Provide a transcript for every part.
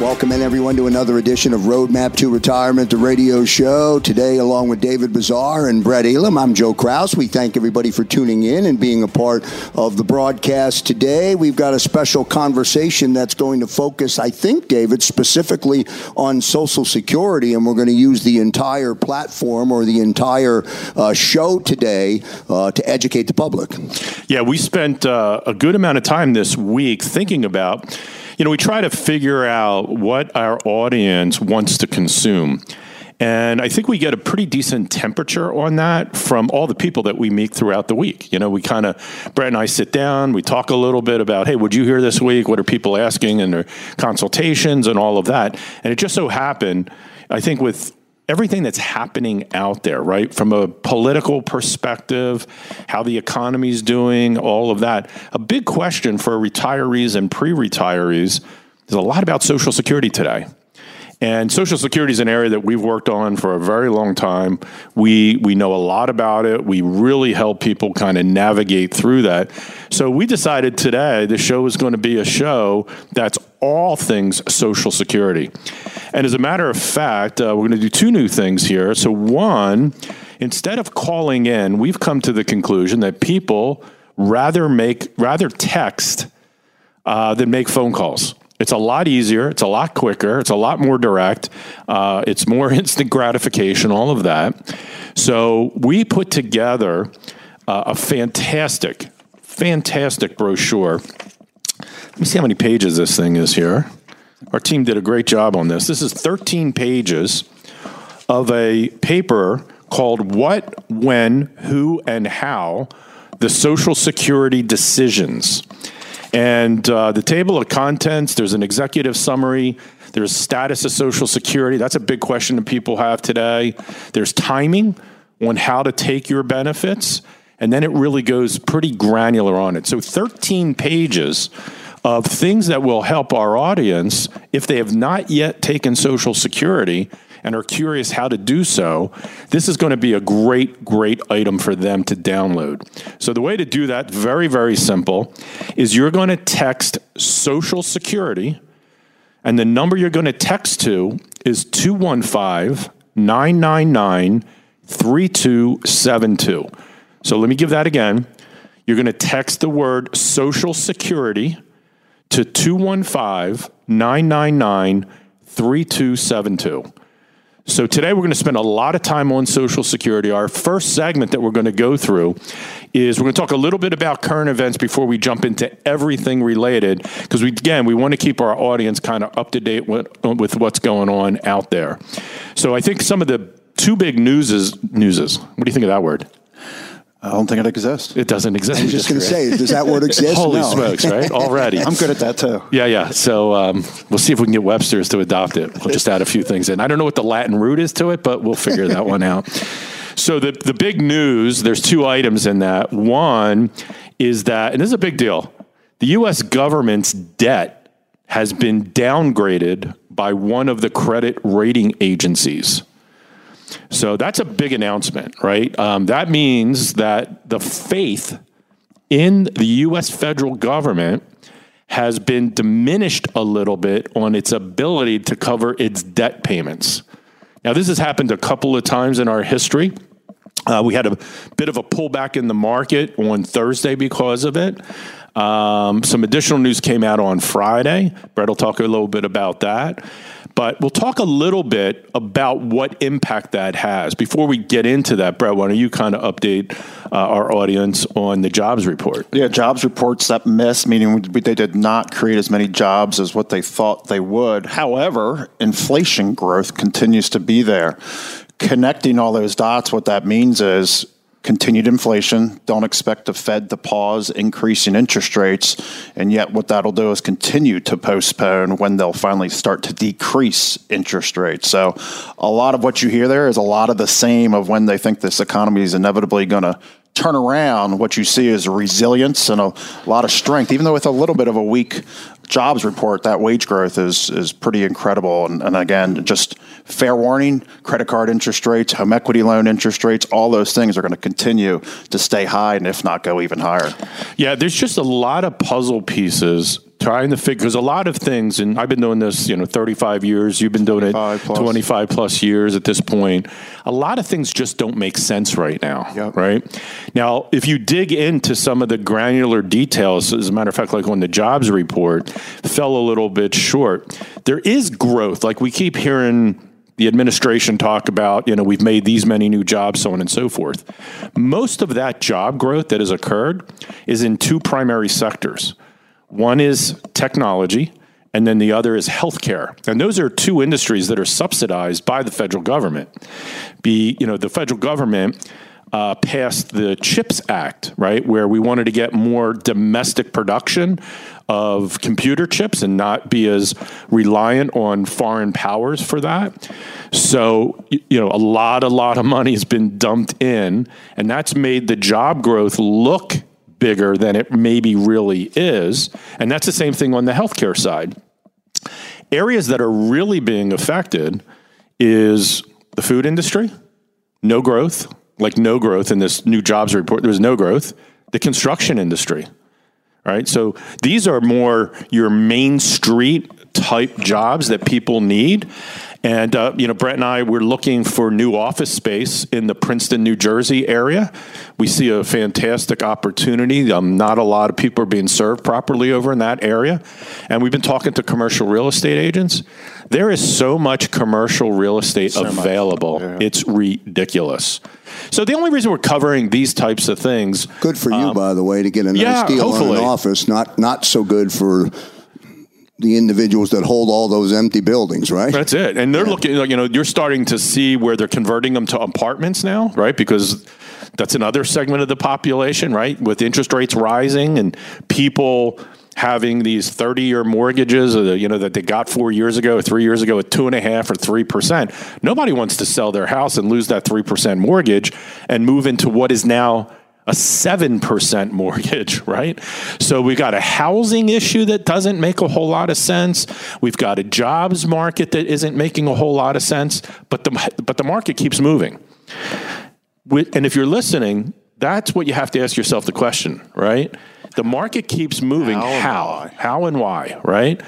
Welcome in everyone to another edition of Roadmap to Retirement, the radio show. Today, along with David Bazaar and Brett Elam, I'm Joe Kraus. We thank everybody for tuning in and being a part of the broadcast today. We've got a special conversation that's going to focus, I think, David, specifically on Social Security, and we're going to use the entire platform or the entire uh, show today uh, to educate the public. Yeah, we spent uh, a good amount of time this week thinking about you know, we try to figure out what our audience wants to consume. And I think we get a pretty decent temperature on that from all the people that we meet throughout the week. You know, we kind of, Brett and I sit down, we talk a little bit about, hey, would you hear this week? What are people asking and their consultations and all of that? And it just so happened, I think with everything that's happening out there, right? From a political perspective, how the economy's doing, all of that. A big question for retirees and pre retirees is a lot about Social Security today. And Social Security is an area that we've worked on for a very long time. We we know a lot about it. We really help people kind of navigate through that. So we decided today the show is going to be a show that's all things Social Security. And as a matter of fact, uh, we're going to do two new things here. So one, instead of calling in, we've come to the conclusion that people rather make rather text uh, than make phone calls. It's a lot easier. It's a lot quicker. It's a lot more direct. Uh, it's more instant gratification, all of that. So we put together uh, a fantastic, fantastic brochure. Let me see how many pages this thing is here. Our team did a great job on this. This is 13 pages of a paper called What, When, Who, and How the Social Security Decisions. And uh, the table of contents, there's an executive summary, there's status of Social Security. That's a big question that people have today. There's timing on how to take your benefits. And then it really goes pretty granular on it. So 13 pages of things that will help our audience if they have not yet taken Social Security and are curious how to do so, this is going to be a great, great item for them to download. So, the way to do that, very, very simple, is you're going to text Social Security, and the number you're going to text to is 215 999 3272. So, let me give that again. You're going to text the word Social Security to 215 999 3272. So today we're going to spend a lot of time on Social Security. Our first segment that we're going to go through is we're going to talk a little bit about current events before we jump into everything related because we again we want to keep our audience kind of up to date with, with what's going on out there. So I think some of the two big newses newses. What do you think of that word? I don't think it exists. It doesn't exist. I was just going to say, does that word exist? Holy no. smokes, right? Already. I'm good at that too. Yeah, yeah. So um, we'll see if we can get Webster's to adopt it. We'll just add a few things in. I don't know what the Latin root is to it, but we'll figure that one out. So the the big news, there's two items in that. One is that, and this is a big deal. The U.S. government's debt has been downgraded by one of the credit rating agencies. So that's a big announcement, right? Um, that means that the faith in the U.S. federal government has been diminished a little bit on its ability to cover its debt payments. Now, this has happened a couple of times in our history. Uh, we had a bit of a pullback in the market on Thursday because of it. Um, some additional news came out on Friday. Brett will talk a little bit about that. But we'll talk a little bit about what impact that has. Before we get into that, Brett, why don't you kind of update uh, our audience on the jobs report? Yeah, jobs reports that miss, meaning they did not create as many jobs as what they thought they would. However, inflation growth continues to be there. Connecting all those dots, what that means is continued inflation. Don't expect the Fed to pause increasing interest rates. And yet, what that'll do is continue to postpone when they'll finally start to decrease interest rates. So, a lot of what you hear there is a lot of the same of when they think this economy is inevitably going to turn around, what you see is resilience and a lot of strength, even though with a little bit of a weak jobs report, that wage growth is is pretty incredible. And, and, again, just fair warning: credit card interest rates, home equity loan interest rates, all those things are going to continue to stay high, and if not, go even higher. Yeah, there's just a lot of puzzle pieces trying to figure because a lot of things and i've been doing this you know 35 years you've been doing it plus. 25 plus years at this point a lot of things just don't make sense right now yep. right now if you dig into some of the granular details as a matter of fact like on the jobs report fell a little bit short there is growth like we keep hearing the administration talk about, you know, we've made these many new jobs, so on and so forth. Most of that job growth that has occurred is in two primary sectors. One is technology, and then the other is healthcare. And those are two industries that are subsidized by the federal government. Be you know the federal government uh, passed the CHIPS Act, right, where we wanted to get more domestic production of computer chips and not be as reliant on foreign powers for that. So, you know, a lot, a lot of money has been dumped in, and that's made the job growth look bigger than it maybe really is. And that's the same thing on the healthcare side. Areas that are really being affected is the food industry, no growth, like no growth in this new jobs report. there was no growth. The construction industry, right? So these are more your main street type jobs that people need. And, uh, you know, Brett and I, we're looking for new office space in the Princeton, New Jersey area. We see a fantastic opportunity. Um, not a lot of people are being served properly over in that area. And we've been talking to commercial real estate agents. There is so much commercial real estate so available. Yeah. It's ridiculous. So the only reason we're covering these types of things. Good for you, um, by the way, to get a nice yeah, deal hopefully. on an office. Not not so good for the individuals that hold all those empty buildings, right? That's it. And they're yeah. looking, you know, you're starting to see where they're converting them to apartments now, right? Because that's another segment of the population, right? With interest rates rising and people having these 30 year mortgages, uh, you know, that they got four years ago, or three years ago at two and a half or 3%. Nobody wants to sell their house and lose that 3% mortgage and move into what is now a 7% mortgage, right? So we've got a housing issue that doesn't make a whole lot of sense. We've got a jobs market that isn't making a whole lot of sense, but the, but the market keeps moving. And if you're listening, that's what you have to ask yourself the question, right? The market keeps moving. How? How, how and why, right?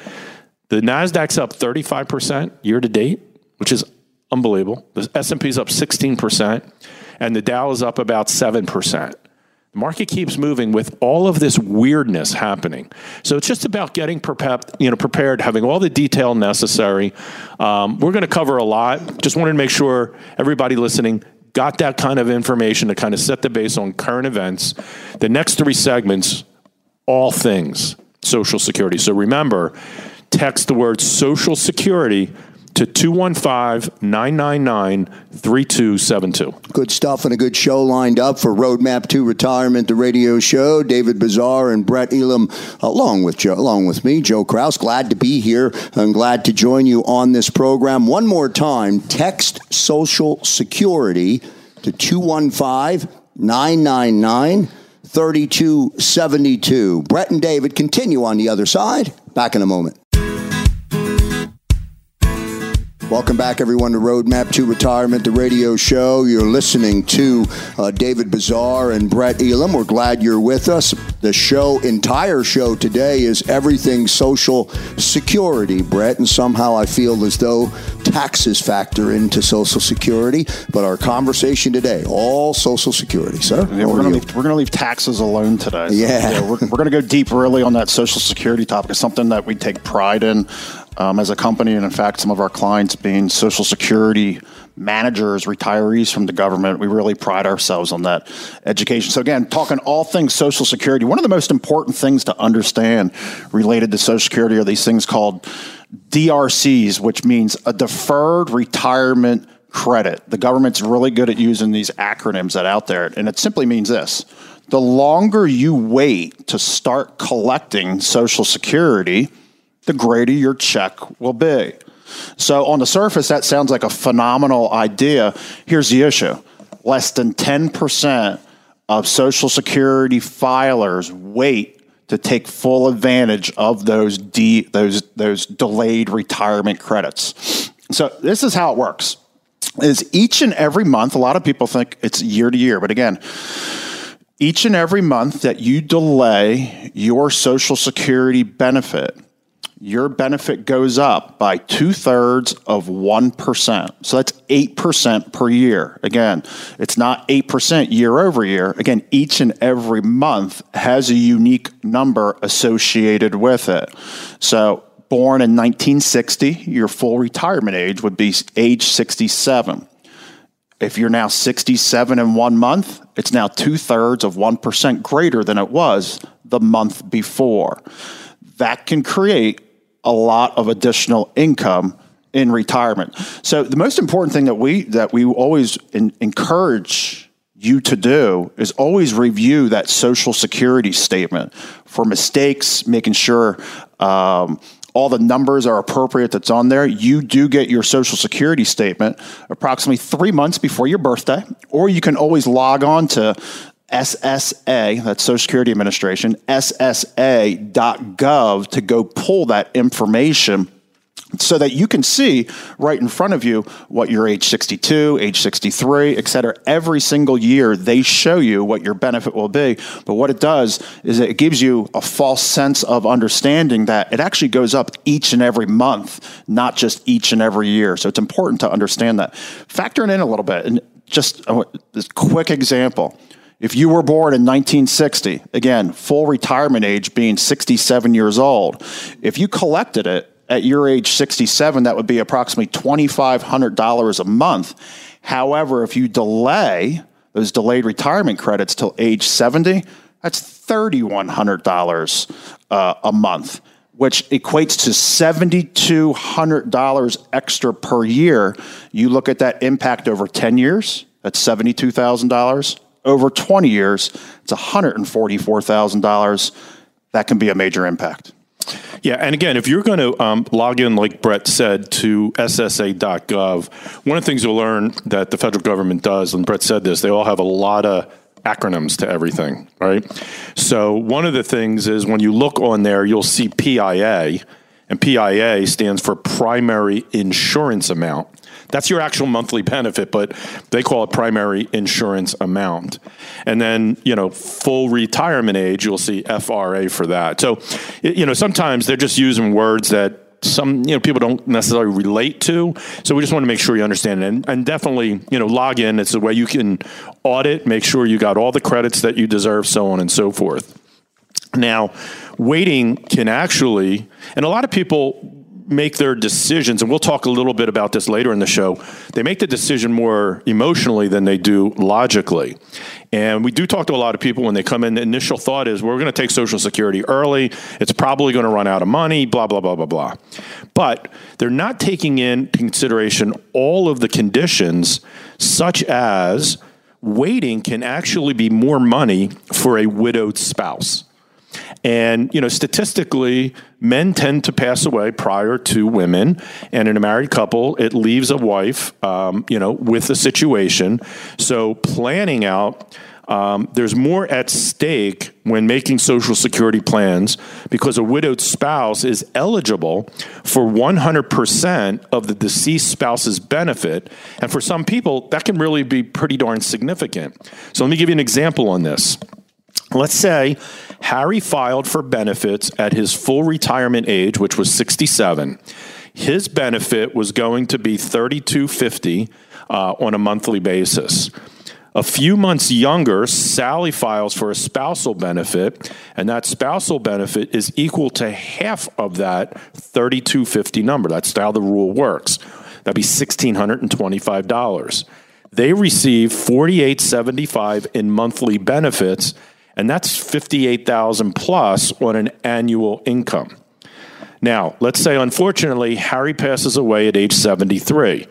The Nasdaq's up 35% year to date, which is unbelievable. The S&P's up 16% and the Dow is up about 7%. The market keeps moving with all of this weirdness happening. So it's just about getting prepared, you know, prepared, having all the detail necessary. Um, we're going to cover a lot. Just wanted to make sure everybody listening got that kind of information to kind of set the base on current events. The next three segments, all things Social Security. So remember, text the word Social Security to 215 999 3272. Good stuff and a good show lined up for Roadmap to Retirement, the radio show. David Bazaar and Brett Elam, along with Joe, along with me, Joe Kraus. Glad to be here and glad to join you on this program. One more time, text Social Security to 215 999 3272. Brett and David continue on the other side. Back in a moment. Welcome back, everyone, to Roadmap to Retirement, the radio show. You're listening to uh, David Bazaar and Brett Elam. We're glad you're with us. The show, entire show today, is everything Social Security, Brett, and somehow I feel as though taxes factor into Social Security. But our conversation today, all Social Security, sir. Yeah, we're going to leave taxes alone today. So, yeah. yeah. We're, we're going to go deep really on that Social Security topic. It's something that we take pride in um, as a company, and in fact, some of our clients being Social Security managers, retirees from the government, we really pride ourselves on that education. So, again, talking all things Social Security, one of the most important things to understand related to Social Security are these things called DRCs, which means a deferred retirement credit. The government's really good at using these acronyms that out there, and it simply means this. The longer you wait to start collecting Social Security, the greater your check will be. So, on the surface, that sounds like a phenomenal idea. Here's the issue less than 10% of Social Security filers wait to take full advantage of those, de- those, those delayed retirement credits. So, this is how it works. Is each and every month, a lot of people think it's year to year, but again, each and every month that you delay your Social Security benefit, your benefit goes up by two thirds of 1%. So that's 8% per year. Again, it's not 8% year over year. Again, each and every month has a unique number associated with it. So, born in 1960, your full retirement age would be age 67. If you're now 67 in one month, it's now two thirds of 1% greater than it was the month before. That can create a lot of additional income in retirement. So the most important thing that we that we always in, encourage you to do is always review that social security statement for mistakes, making sure um, all the numbers are appropriate that's on there. You do get your social security statement approximately three months before your birthday, or you can always log on to SSA, that's Social Security Administration, SSA.gov to go pull that information so that you can see right in front of you what your age 62, age 63, et cetera. Every single year, they show you what your benefit will be. But what it does is it gives you a false sense of understanding that it actually goes up each and every month, not just each and every year. So it's important to understand that. Factoring in a little bit, and just a quick example. If you were born in 1960, again, full retirement age being 67 years old, if you collected it at your age 67, that would be approximately $2,500 a month. However, if you delay those delayed retirement credits till age 70, that's $3,100 uh, a month, which equates to $7,200 extra per year. You look at that impact over 10 years, that's $72,000 over 20 years, it's $144,000. That can be a major impact. Yeah, and again, if you're going to um, log in, like Brett said, to SSA.gov, one of the things you'll learn that the federal government does, and Brett said this, they all have a lot of acronyms to everything, right? So one of the things is when you look on there, you'll see PIA, and PIA stands for Primary Insurance Amount. That's your actual monthly benefit, but they call it primary insurance amount. And then, you know, full retirement age, you'll see FRA for that. So, you know, sometimes they're just using words that some you know people don't necessarily relate to. So we just want to make sure you understand it, and, and definitely you know log in. It's a way you can audit, make sure you got all the credits that you deserve, so on and so forth. Now, waiting can actually, and a lot of people make their decisions, and we'll talk a little bit about this later in the show, they make the decision more emotionally than they do logically. And we do talk to a lot of people when they come in. The initial thought is we're going to take Social Security early. It's probably going to run out of money, blah, blah, blah, blah, blah. But they're not taking in consideration all of the conditions, such as waiting can actually be more money for a widowed spouse. And, you know, statistically, men tend to pass away prior to women. And in a married couple, it leaves a wife, um, you know, with the situation. So planning out, um, there's more at stake when making Social Security plans because a widowed spouse is eligible for 100% of the deceased spouse's benefit. And for some people, that can really be pretty darn significant. So let me give you an example on this. Let's say Harry filed for benefits at his full retirement age, which was 67. His benefit was going to be 3250 uh, on a monthly basis. A few months younger, Sally files for a spousal benefit, and that spousal benefit is equal to half of that 3250 number. That's how the rule works. That'd be $1,625. They receive 4875 in monthly benefits, and that's 58,000 plus on an annual income. Now, let's say unfortunately Harry passes away at age 73.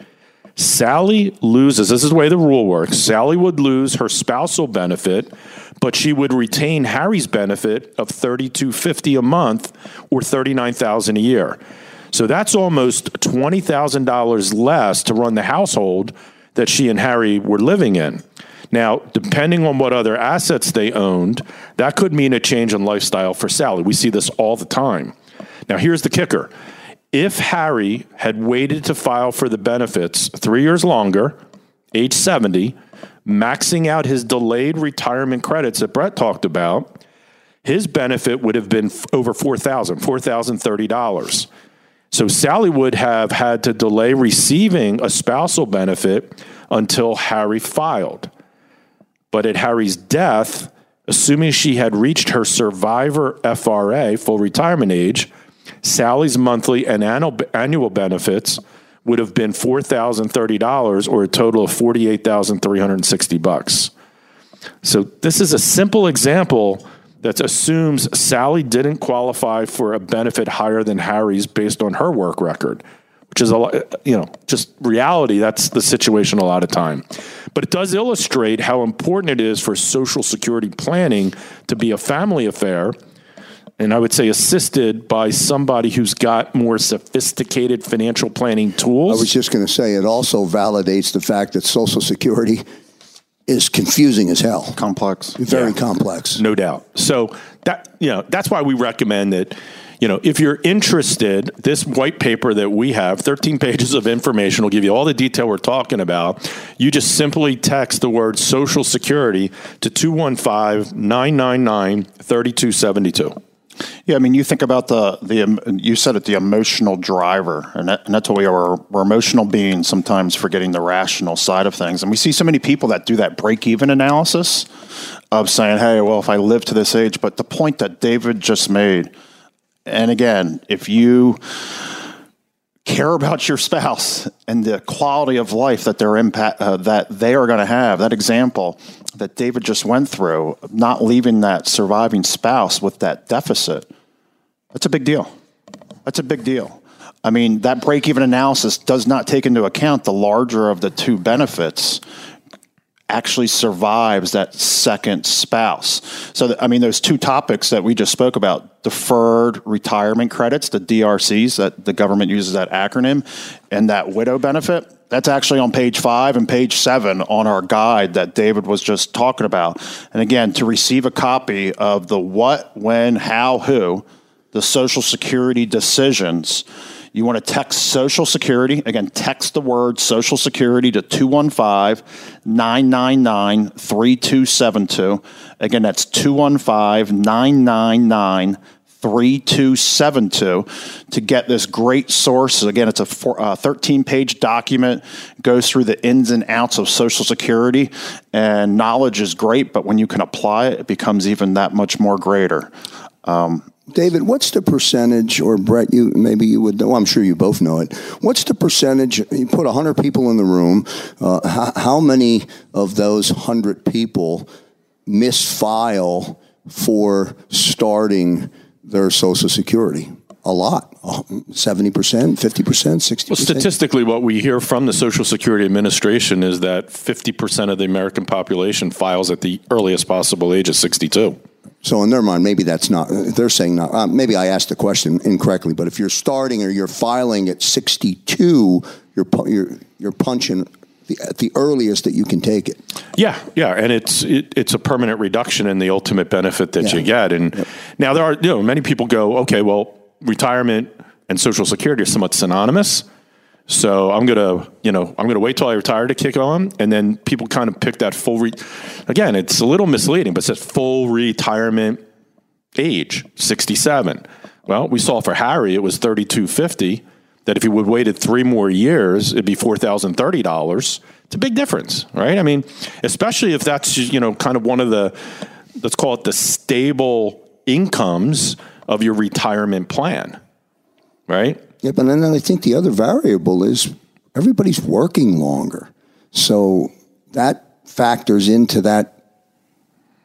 Sally loses, this is the way the rule works. Sally would lose her spousal benefit, but she would retain Harry's benefit of 3250 a month or 39,000 a year. So that's almost $20,000 less to run the household that she and Harry were living in. Now, depending on what other assets they owned, that could mean a change in lifestyle for Sally. We see this all the time. Now, here's the kicker if Harry had waited to file for the benefits three years longer, age 70, maxing out his delayed retirement credits that Brett talked about, his benefit would have been over $4,000, $4,030. So Sally would have had to delay receiving a spousal benefit until Harry filed. But at Harry's death, assuming she had reached her survivor FRA, full retirement age, Sally's monthly and annual benefits would have been $4,030 or a total of 48,360 bucks. So this is a simple example that assumes Sally didn't qualify for a benefit higher than Harry's based on her work record, which is a lot, you know, just reality. That's the situation a lot of time. But it does illustrate how important it is for Social Security planning to be a family affair and I would say assisted by somebody who's got more sophisticated financial planning tools. I was just going to say it also validates the fact that Social Security is confusing as hell. Complex. Very yeah. complex. No doubt. So that you know, that's why we recommend that you know, if you're interested, this white paper that we have, 13 pages of information, will give you all the detail we're talking about. You just simply text the word Social Security to 215 999 3272. Yeah, I mean, you think about the the you said it, the emotional driver, and, that, and that's what we are. We're emotional beings, sometimes forgetting the rational side of things, and we see so many people that do that break even analysis of saying, "Hey, well, if I live to this age," but the point that David just made, and again, if you care about your spouse and the quality of life that they're impact uh, that they are going to have, that example that David just went through, not leaving that surviving spouse with that deficit, that's a big deal. That's a big deal. I mean, that break even analysis does not take into account the larger of the two benefits actually survives that second spouse. So, I mean, those two topics that we just spoke about deferred retirement credits, the DRCs, that the government uses that acronym, and that widow benefit that's actually on page five and page seven on our guide that David was just talking about. And again, to receive a copy of the what, when, how, who, the Social Security decisions, you want to text Social Security. Again, text the word Social Security to 215 999 3272. Again, that's 215 999 3272 to get this great source. Again, it's a 13 page document, goes through the ins and outs of Social Security, and knowledge is great, but when you can apply it, it becomes even that much more greater. Um, David, what's the percentage, or Brett, you maybe you would know, I'm sure you both know it. What's the percentage? You put 100 people in the room. Uh, how, how many of those 100 people misfile for starting their Social Security. A lot, 70%, 50%, 60%. Well, statistically, what we hear from the Social Security Administration is that 50% of the American population files at the earliest possible age of 62. So in their mind, maybe that's not. They're saying not. Uh, maybe I asked the question incorrectly. But if you're starting or you're filing at 62, you're you're you're punching the, at the earliest that you can take it. Yeah, yeah, and it's it, it's a permanent reduction in the ultimate benefit that Yeah. you get. And Yep. now there are you know many people go, okay, well, retirement and Social Security are somewhat synonymous. So I'm gonna, you know, I'm gonna wait till I retire to kick on, and then people kind of pick that full. Re- Again, it's a little misleading, but it says full retirement age, 67. Well, we saw for Harry it was 3250. That if he would waited three more years, it'd be four thousand thirty dollars. It's a big difference, right? I mean, especially if that's you know kind of one of the let's call it the stable incomes of your retirement plan, right? Yeah, but then I think the other variable is everybody's working longer. So that factors into that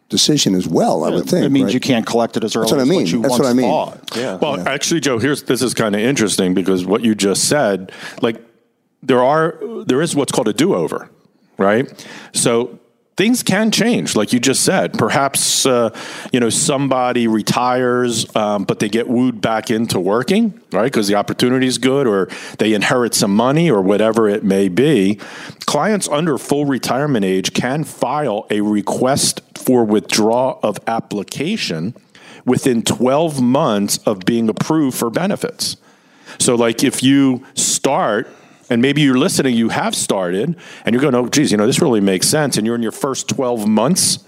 decision as well, I would think. it means right? you can't collect it as early That's what I as mean. what you That's once what I mean. thought. Yeah. Well, actually, Joe, here's this is kind of interesting because what you just said, like there are there is what's called a do over, right? So things can change, like you just said. Perhaps uh, you know somebody retires, um, but they get wooed back into working, right? Because the opportunity is good, or they inherit some money, or whatever it may be. Clients under full retirement age can file a request for withdrawal of application within 12 months of being approved for benefits. So, like, if you start, and maybe you're listening, you have started, and you're going, oh, geez, you know, this really makes sense, and you're in your first 12 months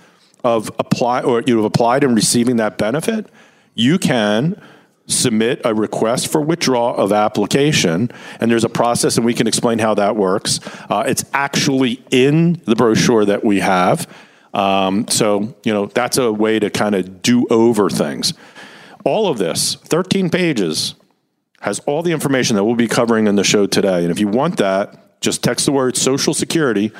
of apply, or you've applied and receiving that benefit, you can submit a request for withdrawal of application, and there's a process, and we can explain how that works. Uh, it's actually in the brochure that we have. Um, so, you know, that's a way to kind of do over things. All of this, 13 pages, has all the information that we'll be covering in the show today. And if you want that, just text the word Social Security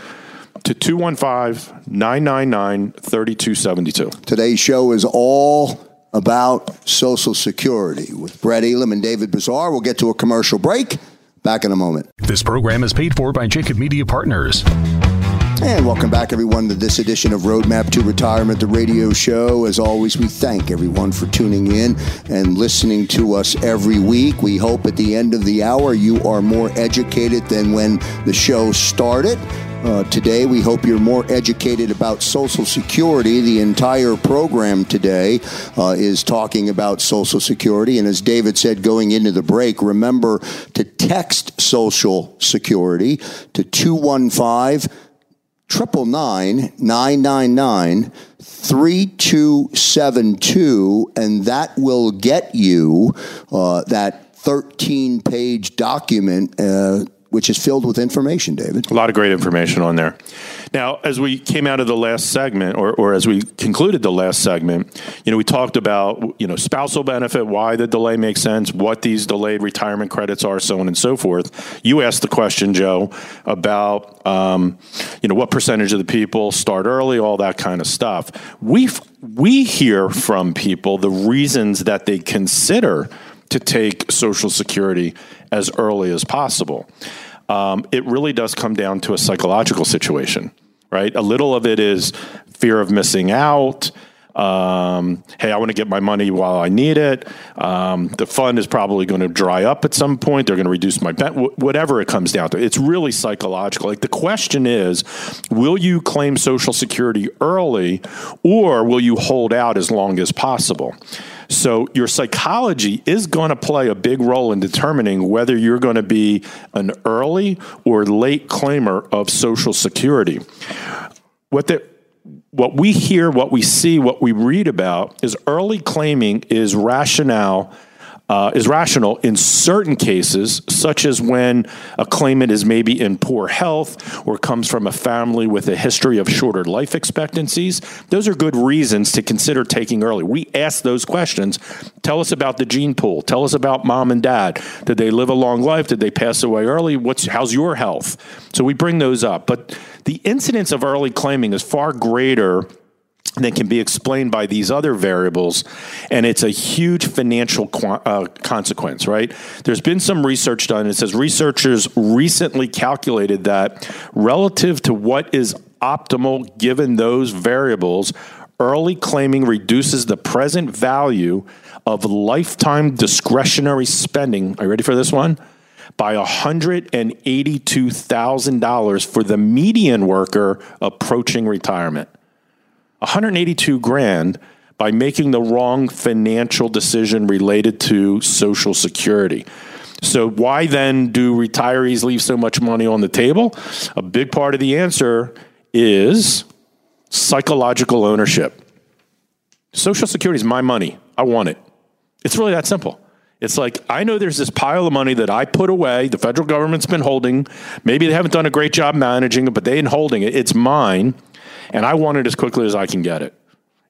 to 215 999 3272. Today's show is all about Social Security with Brett Elam and David Bazar. We'll get to a commercial break. Back in a moment. This program is paid for by Jacob Media Partners. And welcome back, everyone, to this edition of Roadmap to Retirement, the radio show. As always, we thank everyone for tuning in and listening to us every week. We hope at the end of the hour you are more educated than when the show started. Uh, today, we hope you're more educated about Social Security. The entire program today uh, is talking about Social Security. And as David said going into the break, remember to text Social Security to 215- triple nine nine nine nine three two seven two, and that will get you uh, that thirteen page document. Uh, which is filled with information, David. A lot of great information on there. Now, as we came out of the last segment, or, or as we concluded the last segment, you know, we talked about you know spousal benefit, why the delay makes sense, what these delayed retirement credits are, so on and so forth. You asked the question, Joe, about um, you know what percentage of the people start early, all that kind of stuff. We we hear from people the reasons that they consider to take Social Security as early as possible. Um, it really does come down to a psychological situation, right? A little of it is fear of missing out. Um, hey, I want to get my money while I need it. Um, the fund is probably going to dry up at some point. They're going to reduce my bet, wh- whatever it comes down to. It's really psychological. Like the question is, will you claim Social Security early, or will you hold out as long as possible? So your psychology is going to play a big role in determining whether you're going to be an early or late claimer of Social Security. What the what we hear, what we see, what we read about is early claiming is rationale. Uh, is rational in certain cases, such as when a claimant is maybe in poor health or comes from a family with a history of shorter life expectancies. Those are good reasons to consider taking early. We ask those questions. Tell us about the gene pool. Tell us about mom and dad. Did they live a long life? Did they pass away early? What's how's your health? So we bring those up. But the incidence of early claiming is far greater that can be explained by these other variables, and it's a huge financial qu- uh, consequence, right? There's been some research done. It says researchers recently calculated that relative to what is optimal given those variables, early claiming reduces the present value of lifetime discretionary spending. Are you ready for this one? by $182,000 for the median worker approaching retirement. 182 grand by making the wrong financial decision related to Social Security. So, why then do retirees leave so much money on the table? A big part of the answer is psychological ownership. Social Security is my money. I want it. It's really that simple. It's like, I know there's this pile of money that I put away, the federal government's been holding. Maybe they haven't done a great job managing it, but they've been holding it. It's mine, and I want it as quickly as I can get it.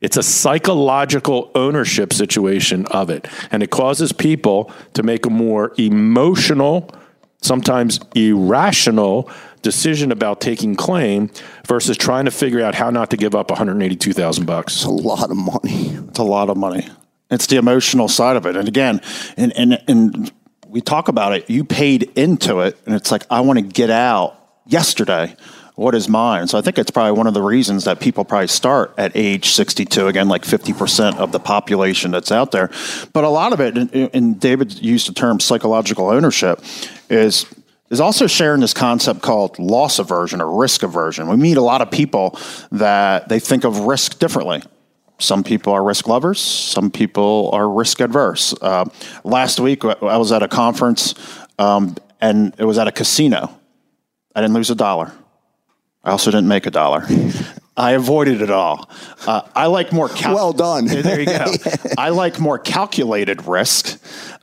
It's a psychological ownership situation of it. And it causes people to make a more emotional, sometimes irrational decision about taking claim versus trying to figure out how not to give up 182,000 bucks. It's a lot of money. It's a lot of money. It's the emotional side of it. And again, and, and, and we talk about it, you paid into it, and it's like, I want to get out yesterday. What is mine? So I think it's probably one of the reasons that people probably start at age 62, again, like 50% of the population that's out there. But a lot of it, and, David used the term psychological ownership, is is also sharing this concept called loss aversion or risk aversion. We meet a lot of people that they think of risk differently. Some people are risk lovers, some people are risk adverse. Uh, last week, I was at a conference um, and it was at a casino. I didn't lose a dollar. I also didn't make a dollar. I avoided it all. Uh, I like more. Cal- well done. there you go. I like more calculated risk,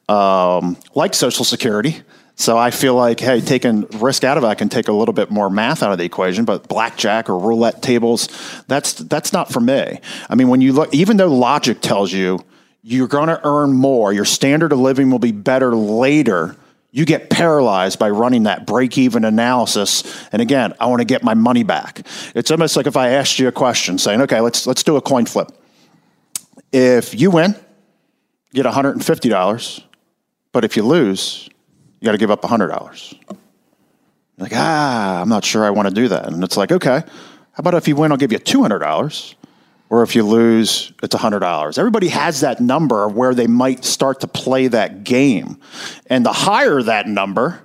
um, like Social Security. So I feel like, hey, taking risk out of it, I can take a little bit more math out of the equation. But blackjack or roulette tables, that's that's not for me. I mean, when you look, even though logic tells you you're going to earn more, your standard of living will be better later. You get paralyzed by running that break even analysis. And again, I want to get my money back. It's almost like if I asked you a question saying, okay, let's, let's do a coin flip. If you win, you get $150. But if you lose, you got to give up $100. Like, ah, I'm not sure I want to do that. And it's like, okay, how about if you win, I'll give you $200? Or if you lose, it's $100. Everybody has that number where they might start to play that game. And the higher that number,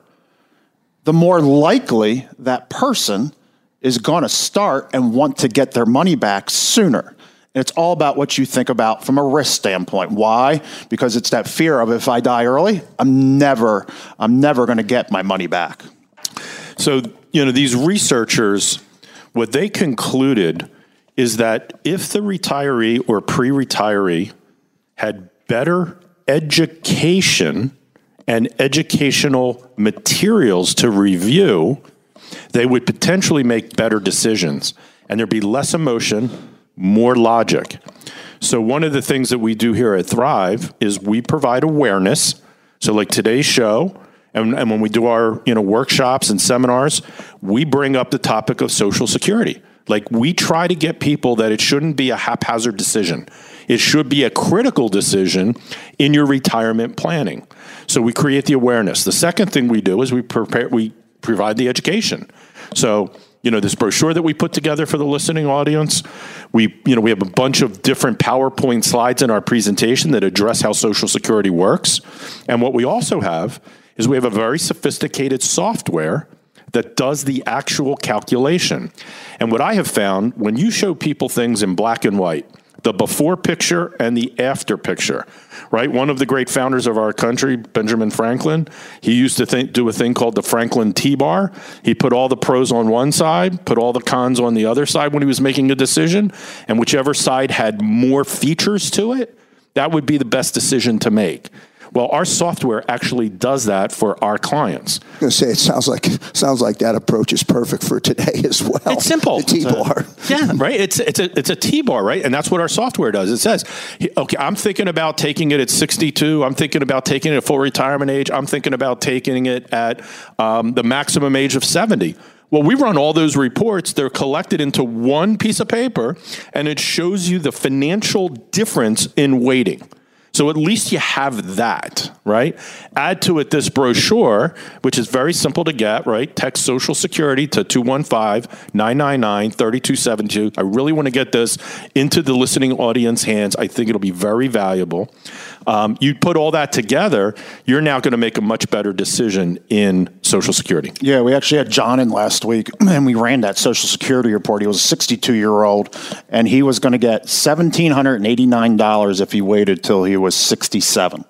the more likely that person is going to start and want to get their money back sooner. And it's all about what you think about from a risk standpoint. Why? Because it's that fear of if I die early, I'm never, I'm never going to get my money back. So, you know, these researchers, what they concluded is that if the retiree or pre retiree had better education and educational materials to review, they would potentially make better decisions and there'd be less emotion more logic. So, one of the things that we do here at Thrive is we provide awareness. So, like today's show, and, and when we do our you know workshops and seminars, we bring up the topic of Social Security. Like we try to get people that it shouldn't be a haphazard decision. It should be a critical decision in your retirement planning. So we create the awareness. The second thing we do is we prepare we provide the education. So you know this brochure that we put together for the listening audience we you know we have a bunch of different powerpoint slides in our presentation that address how social security works and what we also have is we have a very sophisticated software that does the actual calculation and what i have found when you show people things in black and white the before picture and the after picture, right? One of the great founders of our country, Benjamin Franklin, he used to think, do a thing called the Franklin T bar. He put all the pros on one side, put all the cons on the other side when he was making a decision, and whichever side had more features to it, that would be the best decision to make. Well, our software actually does that for our clients. I was say it sounds like sounds like that approach is perfect for today as well. It's simple. The T bar. Yeah, right. It's it's a it's a T bar, right? And that's what our software does. It says, okay, I'm thinking about taking it at 62. I'm thinking about taking it at full retirement age. I'm thinking about taking it at um, the maximum age of 70. Well, we run all those reports. They're collected into one piece of paper, and it shows you the financial difference in waiting. So at least you have that, right? Add to it this brochure, which is very simple to get, right? Text Social Security to 215 999 3272. I really want to get this into the listening audience hands. I think it'll be very valuable. Um, you put all that together, you're now going to make a much better decision in Social Security. Yeah, we actually had John in last week, and we ran that Social Security report. He was a 62 year old, and he was going to get $1,789 if he waited till he was 67.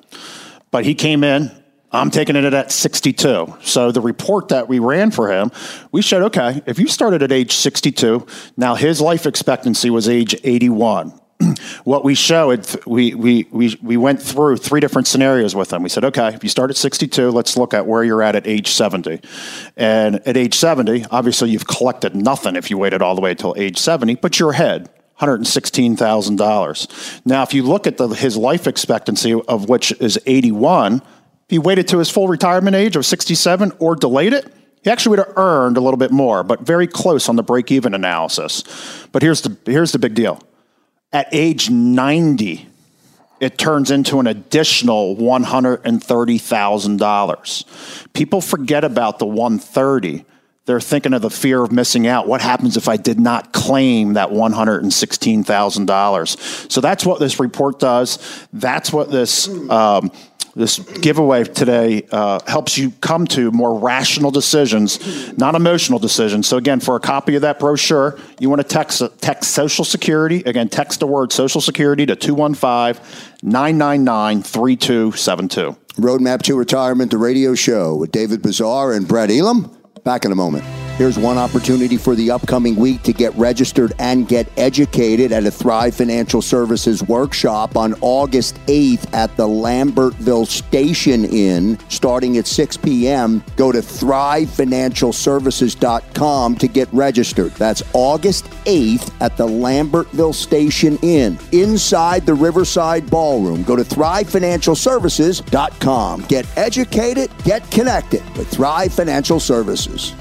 But he came in. I'm taking it at 62. So the report that we ran for him, we showed okay, if you started at age 62, now his life expectancy was age 81 what we showed, we, we, we, we went through three different scenarios with them. We said, okay, if you start at 62, let's look at where you're at at age 70. And at age 70, obviously you've collected nothing if you waited all the way until age 70, but you're ahead. $116,000. Now, if you look at the, his life expectancy, of which is 81, if he waited to his full retirement age of 67 or delayed it, he actually would have earned a little bit more, but very close on the break even analysis. But here's the, here's the big deal at age 90, it turns into an additional $130,000. People forget about the 130. They're thinking of the fear of missing out. What happens if I did not claim that $116,000? So that's what this report does. That's what this um, this giveaway today uh, helps you come to more rational decisions, not emotional decisions. So again, for a copy of that brochure, you want to text text Social Security. Again, text the word Social Security to 215-999-3272. Roadmap to Retirement, the radio show with David Bazaar and Brett Elam. Back in a moment. Here's one opportunity for the upcoming week to get registered and get educated at a Thrive Financial Services workshop on August 8th at the Lambertville Station Inn, starting at 6 p.m. Go to thrivefinancialservices.com to get registered. That's August 8th at the Lambertville Station Inn, inside the Riverside Ballroom. Go to thrivefinancialservices.com. Get educated, get connected with Thrive Financial Services.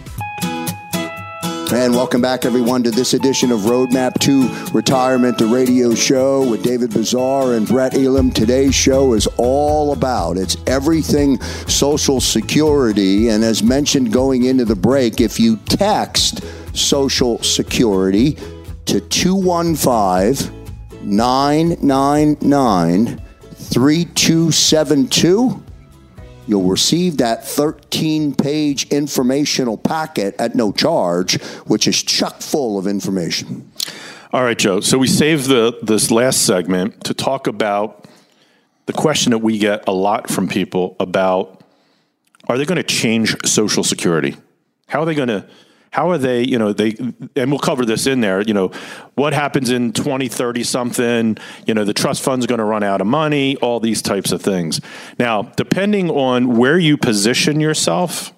And welcome back, everyone, to this edition of Roadmap to Retirement, the radio show with David Bazaar and Brett Elam. Today's show is all about it's everything Social Security. And as mentioned going into the break, if you text Social Security to 215 999 3272, You'll receive that 13 page informational packet at no charge, which is chock full of information. All right, Joe. So we saved the, this last segment to talk about the question that we get a lot from people about are they going to change Social Security? How are they going to how are they, you know, they, and we'll cover this in there, you know, what happens in 2030 something, you know, the trust fund's going to run out of money, all these types of things. Now, depending on where you position yourself,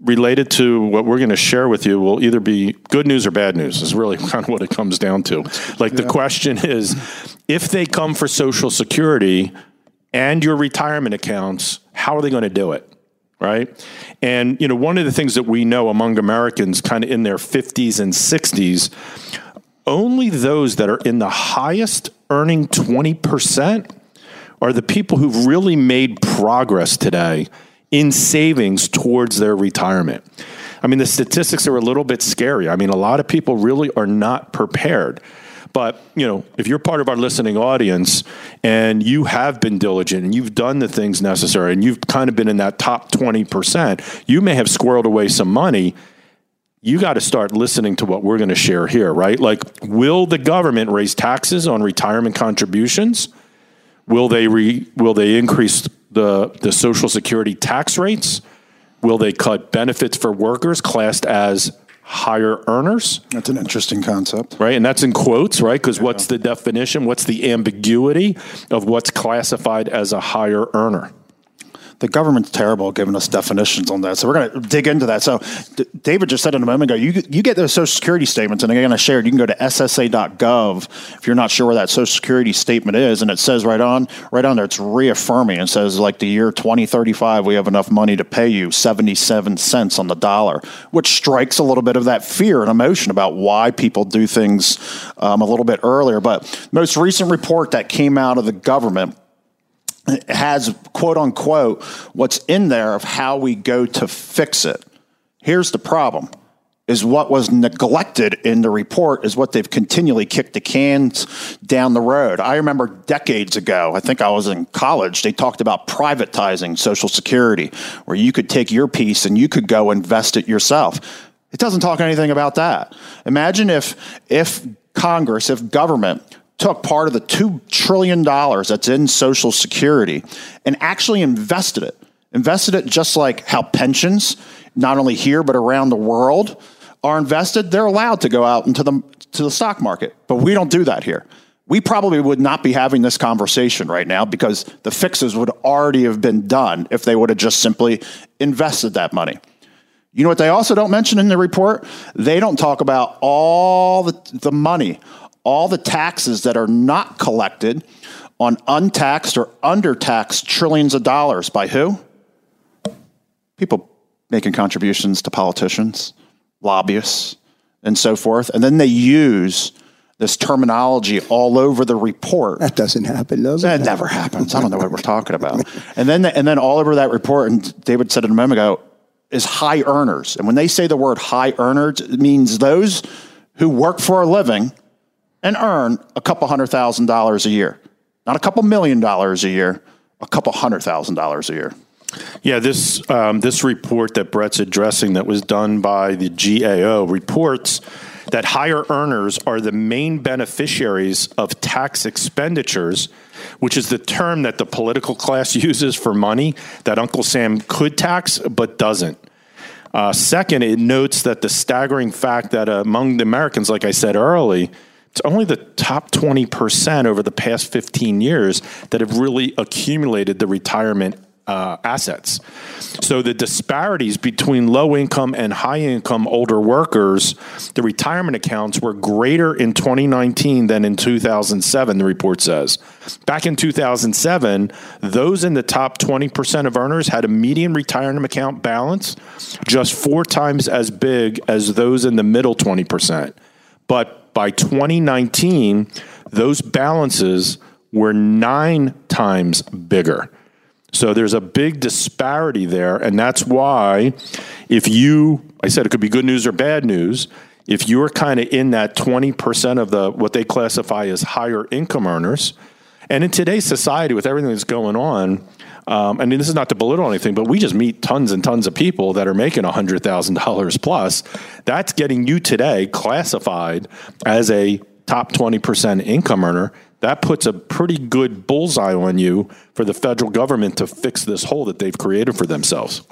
related to what we're going to share with you will either be good news or bad news is really kind of what it comes down to. Like the question is if they come for social security and your retirement accounts how are they going to do it right? And you know, one of the things that we know among Americans, kind of in their 50s and 60s, only those that are in the highest earning 20% are the people who've really made progress today in savings towards their retirement. I mean, the statistics are a little bit scary. I mean, a lot of people really are not prepared. But, you know, if you're part of our listening audience and you have been diligent and you've done the things necessary and you've kind of been in that top 20%, you may have squirreled away some money. You got to start listening to what we're going to share here, right? Like, will the government raise taxes on retirement contributions? Will they re, will they increase the the social security tax rates? Will they cut benefits for workers classed as higher earners. That's an interesting concept. Right. And that's in quotes, right? Because yeah. what's the definition? What's the ambiguity of what's classified as a higher earner? The government's terrible at giving us definitions on that. So we're going to dig into that. So D- David just said in a moment ago, you, you get those Social Security statements, and again, I shared, you can go to SSA.gov if you're not sure where that Social Security statement is, and it says right on, right on there, it's reaffirming. It says like the year 2035, we have enough money to pay you 77 cents on the dollar, which strikes a little bit of that fear and emotion about why people do things um, a little bit earlier. But most recent report that came out of the government has quote unquote what's in there of how we go to fix it. Here's the problem is what was neglected in the report is what they've continually kicked the cans down the road. I remember decades ago, I think I was in college, they talked about privatizing Social Security, where you could take your piece and you could go invest it yourself. It doesn't talk anything about that. Imagine if if Congress, if government took part of the $2 trillion that's in Social Security and actually invested it, invested it just like how pensions, not only here but around the world, are invested, they're allowed to go out into the to the stock market. But we don't do that here. We probably would not be having this conversation right now because the fixes would already have been done if they would have just simply invested that money. You know what they also don't mention in the report? They don't talk about all the, the money, all the taxes that are not collected on untaxed or undertaxed trillions of dollars by who? People making contributions to politicians lobbyists, and so forth. And then they use this terminology all over the report. That doesn't happen, does it? That never happens. I don't know what we're talking about. And then, and then all over that report, and David said it a moment ago, is high earners. And when they say the word high earners, it means those who work for a living and earn a couple hundred thousand dollars a year. Not a couple million dollars a year, a couple hundred thousand dollars a year. Yeah, this um, this report that Brett's addressing that was done by the GAO reports that higher earners are the main beneficiaries of tax expenditures, which is the term that the political class uses for money that Uncle Sam could tax but doesn't. Uh, second, it notes that the staggering fact that among the Americans, like I said early, only the top 20% over the past 15 years that have really accumulated the retirement uh, assets. So the disparities between low income and high income older workers, the retirement accounts were greater in 2019 than in 2007, the report says. Back in 2007, those in the top 20% of earners had a median retirement account balance just four times as big as those in the middle 20%. But by 2019, those balances were nine times bigger. So there's a big disparity there. And that's why, if you, I said it could be good news or bad news, if you're kind of in that 20% of the what they classify as higher income earners, and in today's society with everything that's going on, um, I mean, this is not to belittle anything, but we just meet tons and tons of people that are making $100,000 plus. That's getting you today classified as a top 20% income earner that puts a pretty good bullseye on you for the federal government to fix this hole that they've created for themselves.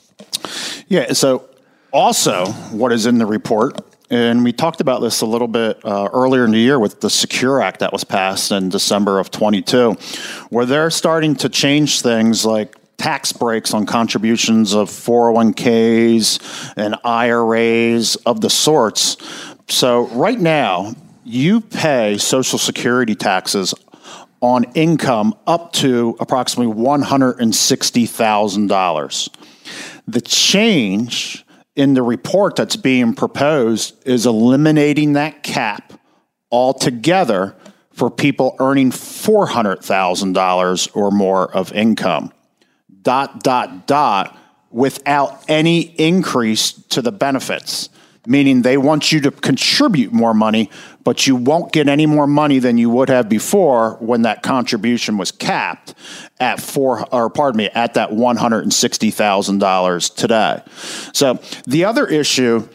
Yeah. So, also, what is in the report, and we talked about this a little bit uh, earlier in the year with the Secure Act that was passed in December of 22, where they're starting to change things like tax breaks on contributions of 401ks and IRAs of the sorts. So, right now, you pay Social Security taxes on income up to approximately $160,000. The change in the report that's being proposed is eliminating that cap altogether for people earning $400,000 or more of income. Dot, dot, dot, without any increase to the benefits meaning they want you to contribute more money, but you won't get any more money than you would have before when that contribution was capped at four, or pardon me, at that $160,000 today. So the other issue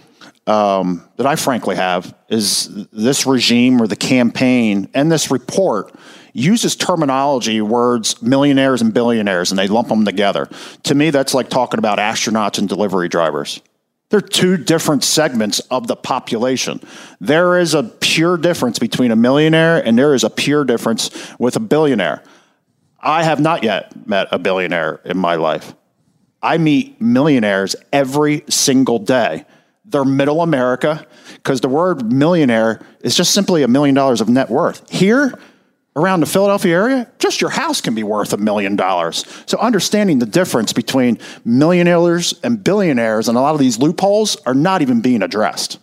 um, that I frankly have is this regime or the campaign and this report uses terminology, words, millionaires and billionaires, and they lump them together. To me, that's like talking about astronauts and delivery drivers. They're two different segments of the population. There is a pure difference between a millionaire and there is a pure difference with a billionaire. I have not yet met a billionaire in my life. I meet millionaires every single day. They're middle America because the word millionaire is just simply a million dollars of net worth. Here, around the Philadelphia area, just your house can be worth a million dollars. So understanding the difference between millionaires and billionaires and a lot of these loopholes are not even being addressed.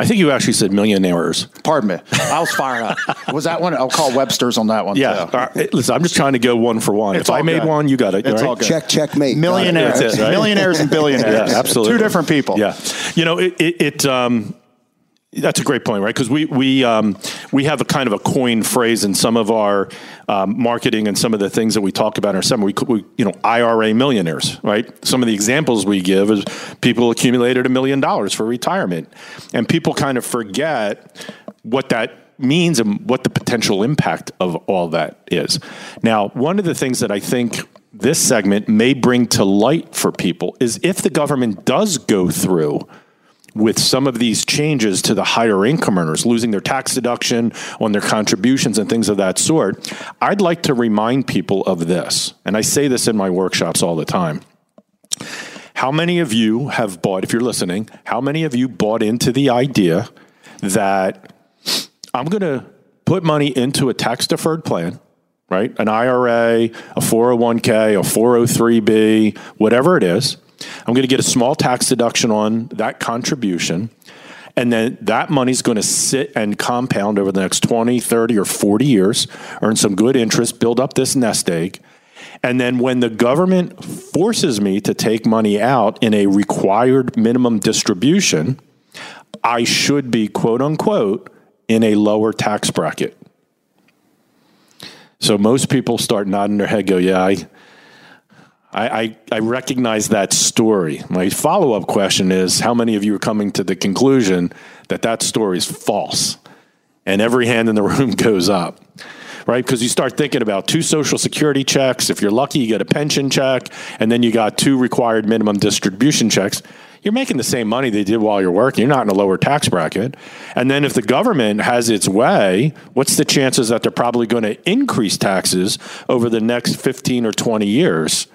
I think you actually said millionaires. Pardon me. I was fired up. Was that one? I'll call Webster's on that one. Yeah. too. All right, Listen, I'm just trying to go one for one. It's if I made good. one, you got it. It's right? all good. Check, checkmate. Millionaires, it, right? millionaires, and billionaires. Yeah, absolutely. Two different people. Yeah, you know, it, it, it um, that's a great point, right? Because we we um, we have a kind of a coin phrase in some of our um, marketing and some of the things that we talk about in our seminar. We, we you know IRA millionaires, right? Some of the examples we give is people accumulated a million dollars for retirement, and people kind of forget what that means and what the potential impact of all that is. Now, one of the things that I think this segment may bring to light for people is if the government does go through with some of these changes to the higher income earners losing their tax deduction on their contributions and things of that sort, I'd like to remind people of this. And I say this in my workshops all the time. How many of you have bought, if you're listening, how many of you bought into the idea that I'm going to put money into a tax deferred plan, right? An IRA, a 401k, a 403b, whatever it is. I'm going to get a small tax deduction on that contribution. And then that money's going to sit and compound over the next 20, 30, or 40 years, earn some good interest, build up this nest egg. And then when the government forces me to take money out in a required minimum distribution, I should be, quote unquote, in a lower tax bracket. So most people start nodding their head, go, yeah, I, I, I, I recognize that story. My follow up question is how many of you are coming to the conclusion that that story is false? And every hand in the room goes up, right? Because you start thinking about two social security checks. If you're lucky, you get a pension check, and then you got two required minimum distribution checks. You're making the same money they did while you're working. You're not in a lower tax bracket. And then if the government has its way, what's the chances that they're probably going to increase taxes over the next 15 or 20 years?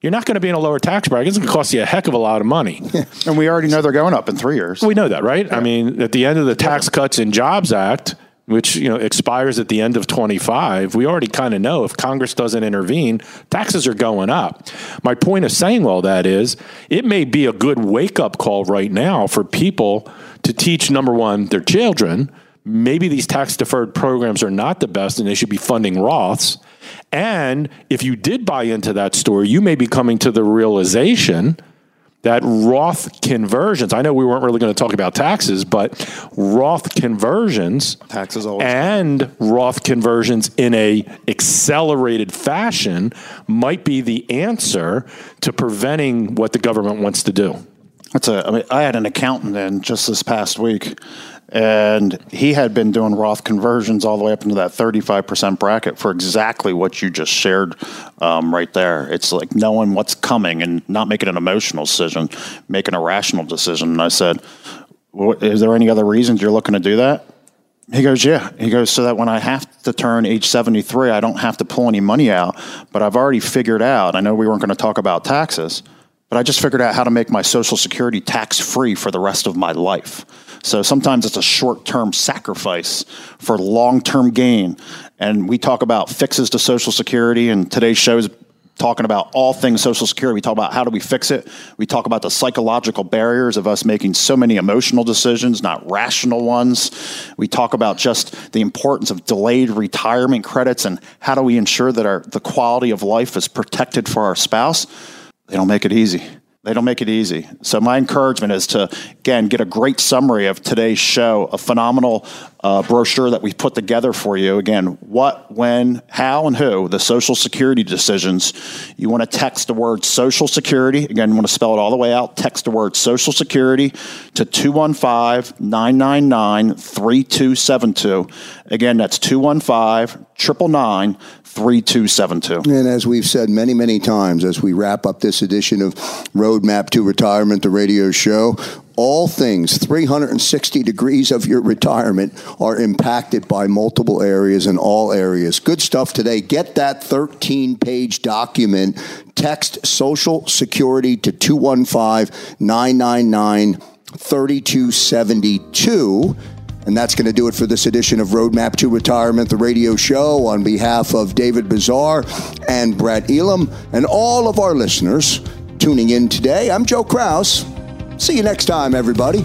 You're not going to be in a lower tax bracket. It's going to cost you a heck of a lot of money. And we already know they're going up in three years. We know that, right? I mean, at the end of the Tax Cuts and Jobs Act, which you know expires at the end of 25, we already kind of know if Congress doesn't intervene, taxes are going up. My point of saying all that is it may be a good wake up call right now for people to teach number one their children maybe these tax deferred programs are not the best and they should be funding Roths. And if you did buy into that story, you may be coming to the realization that Roth conversions, I know we weren't really going to talk about taxes, but Roth conversions Taxes always. and Roth conversions in a accelerated fashion might be the answer to preventing what the government wants to do. That's a. I mean, I had an accountant in just this past week, and he had been doing Roth conversions all the way up into that thirty-five percent bracket for exactly what you just shared um, right there. It's like knowing what's coming and not making an emotional decision, making a rational decision. And I said, well, "Is there any other reasons you're looking to do that?" He goes, yeah. He goes, so that when I have to turn age 73, I don't have to pull any money out. But I've already figured out, I know we weren't going to talk about taxes, but I just figured out how to make my Social Security tax free for the rest of my life. So sometimes it's a short term sacrifice for long term gain. And we talk about fixes to Social Security, and today's show is talking about all things Social Security. We talk about how do we fix it. We talk about the psychological barriers of us making so many emotional decisions, not rational ones. We talk about just the importance of delayed retirement credits and how do we ensure that our the quality of life is protected for our spouse. They don't make it easy. They don't make it easy. So my encouragement is to again get a great summary of today's show, a phenomenal uh, brochure that we put together for you. Again, what, when, how, and who the Social Security decisions. You want to text the word Social Security. Again, you want to spell it all the way out. Text the word Social Security to 215 999 3272. Again, that's 215 999 3272. And as we've said many, many times, as we wrap up this edition of Roadmap to Retirement, the radio show, all things 360 degrees of your retirement are impacted by multiple areas in all areas. Good stuff today. Get that 13 page document. Text Social Security to 215 999 3272. And that's going to do it for this edition of Roadmap to Retirement, the radio show. On behalf of David Bazaar and Brett Elam and all of our listeners tuning in today, I'm Joe Kraus. See you next time, everybody.